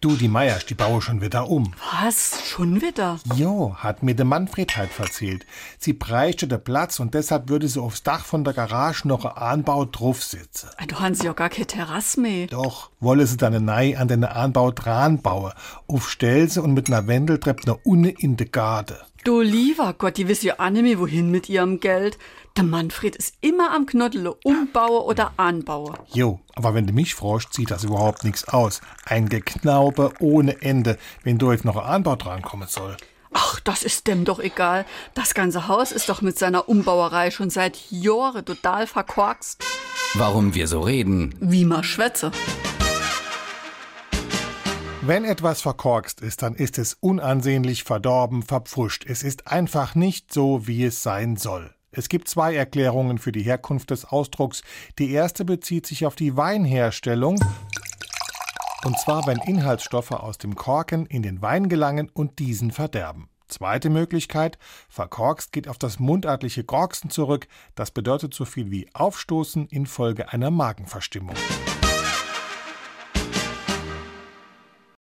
Du, die Meiers, die baue schon wieder um. Was? Schon wieder? Jo, hat mir der Manfred halt erzählt. Sie bräuchte den Platz und deshalb würde sie aufs Dach von der Garage noch ein Anbau drauf sitzen. Ah, Du haben sie ja gar keine Terrasse mehr. Doch, wolle sie dann Nei an den Anbau dran bauen. Auf Stelze und mit einer Wendeltreppe nach unten in de Garde. Du lieber Gott, die wissen ja auch nicht mehr, wohin mit ihrem Geld. Der Manfred ist immer am Knoddele, umbauen oder anbauen. Jo, aber wenn du mich fragst, sieht das überhaupt nichts aus. Ein Geknaube ohne Ende, wenn du jetzt noch ein Anbau drankommen soll. Ach, das ist dem doch egal. Das ganze Haus ist doch mit seiner Umbauerei schon seit Jahren total verkorkst. Warum wir so reden. Wie ma schwätze. Wenn etwas verkorkst ist, dann ist es unansehnlich, verdorben, verpfuscht. Es ist einfach nicht so, wie es sein soll. Es gibt zwei Erklärungen für die Herkunft des Ausdrucks. Die erste bezieht sich auf die Weinherstellung. Und zwar, wenn Inhaltsstoffe aus dem Korken in den Wein gelangen und diesen verderben. Zweite Möglichkeit, verkorkst geht auf das mundartliche Korksen zurück. Das bedeutet so viel wie aufstoßen infolge einer Magenverstimmung.